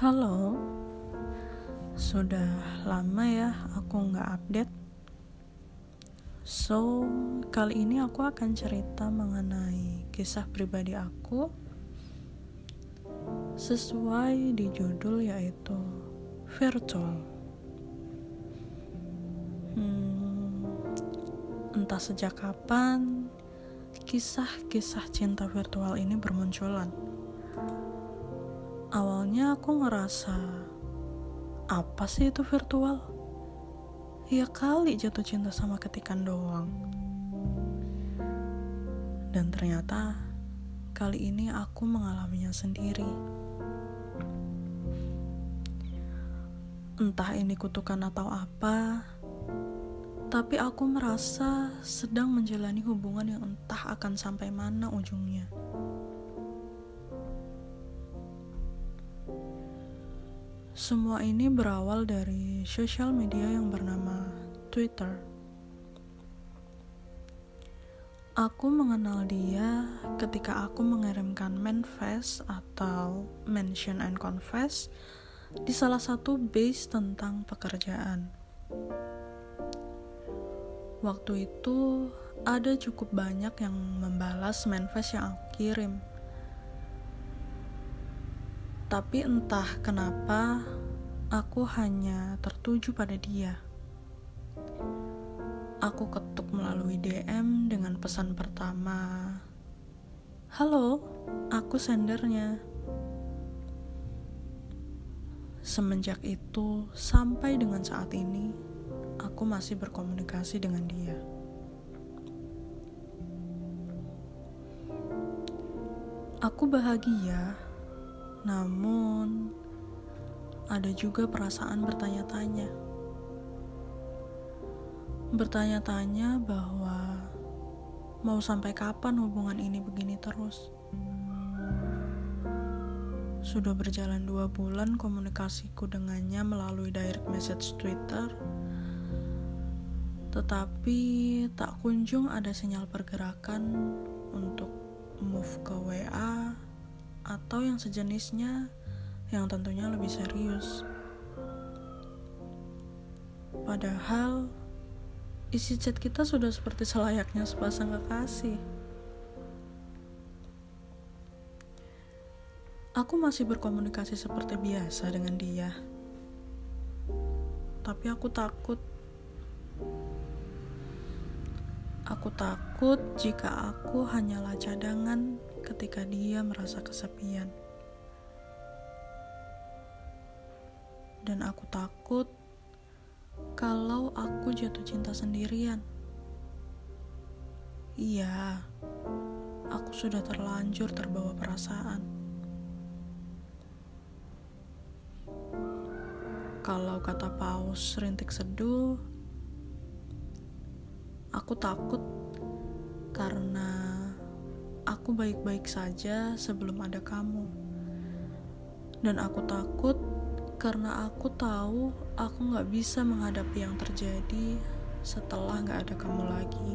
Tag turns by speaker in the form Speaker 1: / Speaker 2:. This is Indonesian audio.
Speaker 1: Halo, sudah lama ya aku nggak update. So, kali ini aku akan cerita mengenai kisah pribadi aku sesuai di judul yaitu virtual. Hmm, entah sejak kapan kisah-kisah cinta virtual ini bermunculan Awalnya aku ngerasa, apa sih itu virtual? Ya kali jatuh cinta sama ketikan doang. Dan ternyata kali ini aku mengalaminya sendiri. Entah ini kutukan atau apa, tapi aku merasa sedang menjalani hubungan yang entah akan sampai mana ujungnya. Semua ini berawal dari sosial media yang bernama Twitter. Aku mengenal dia ketika aku mengirimkan manifest atau mention and confess di salah satu base tentang pekerjaan. Waktu itu ada cukup banyak yang membalas manifest yang aku kirim tapi entah kenapa aku hanya tertuju pada dia. Aku ketuk melalui DM dengan pesan pertama. Halo, aku sendernya. Semenjak itu sampai dengan saat ini, aku masih berkomunikasi dengan dia. Aku bahagia namun, ada juga perasaan bertanya-tanya. Bertanya-tanya bahwa mau sampai kapan hubungan ini begini terus. Sudah berjalan dua bulan komunikasiku dengannya melalui direct message Twitter, tetapi tak kunjung ada sinyal pergerakan untuk atau yang sejenisnya yang tentunya lebih serius. Padahal isi chat kita sudah seperti selayaknya sepasang kekasih. Aku masih berkomunikasi seperti biasa dengan dia. Tapi aku takut. Aku takut jika aku hanyalah cadangan ketika dia merasa kesepian. Dan aku takut kalau aku jatuh cinta sendirian. Iya, aku sudah terlanjur terbawa perasaan. Kalau kata paus rintik seduh, aku takut karena aku baik-baik saja sebelum ada kamu. Dan aku takut karena aku tahu aku gak bisa menghadapi yang terjadi setelah gak ada kamu lagi.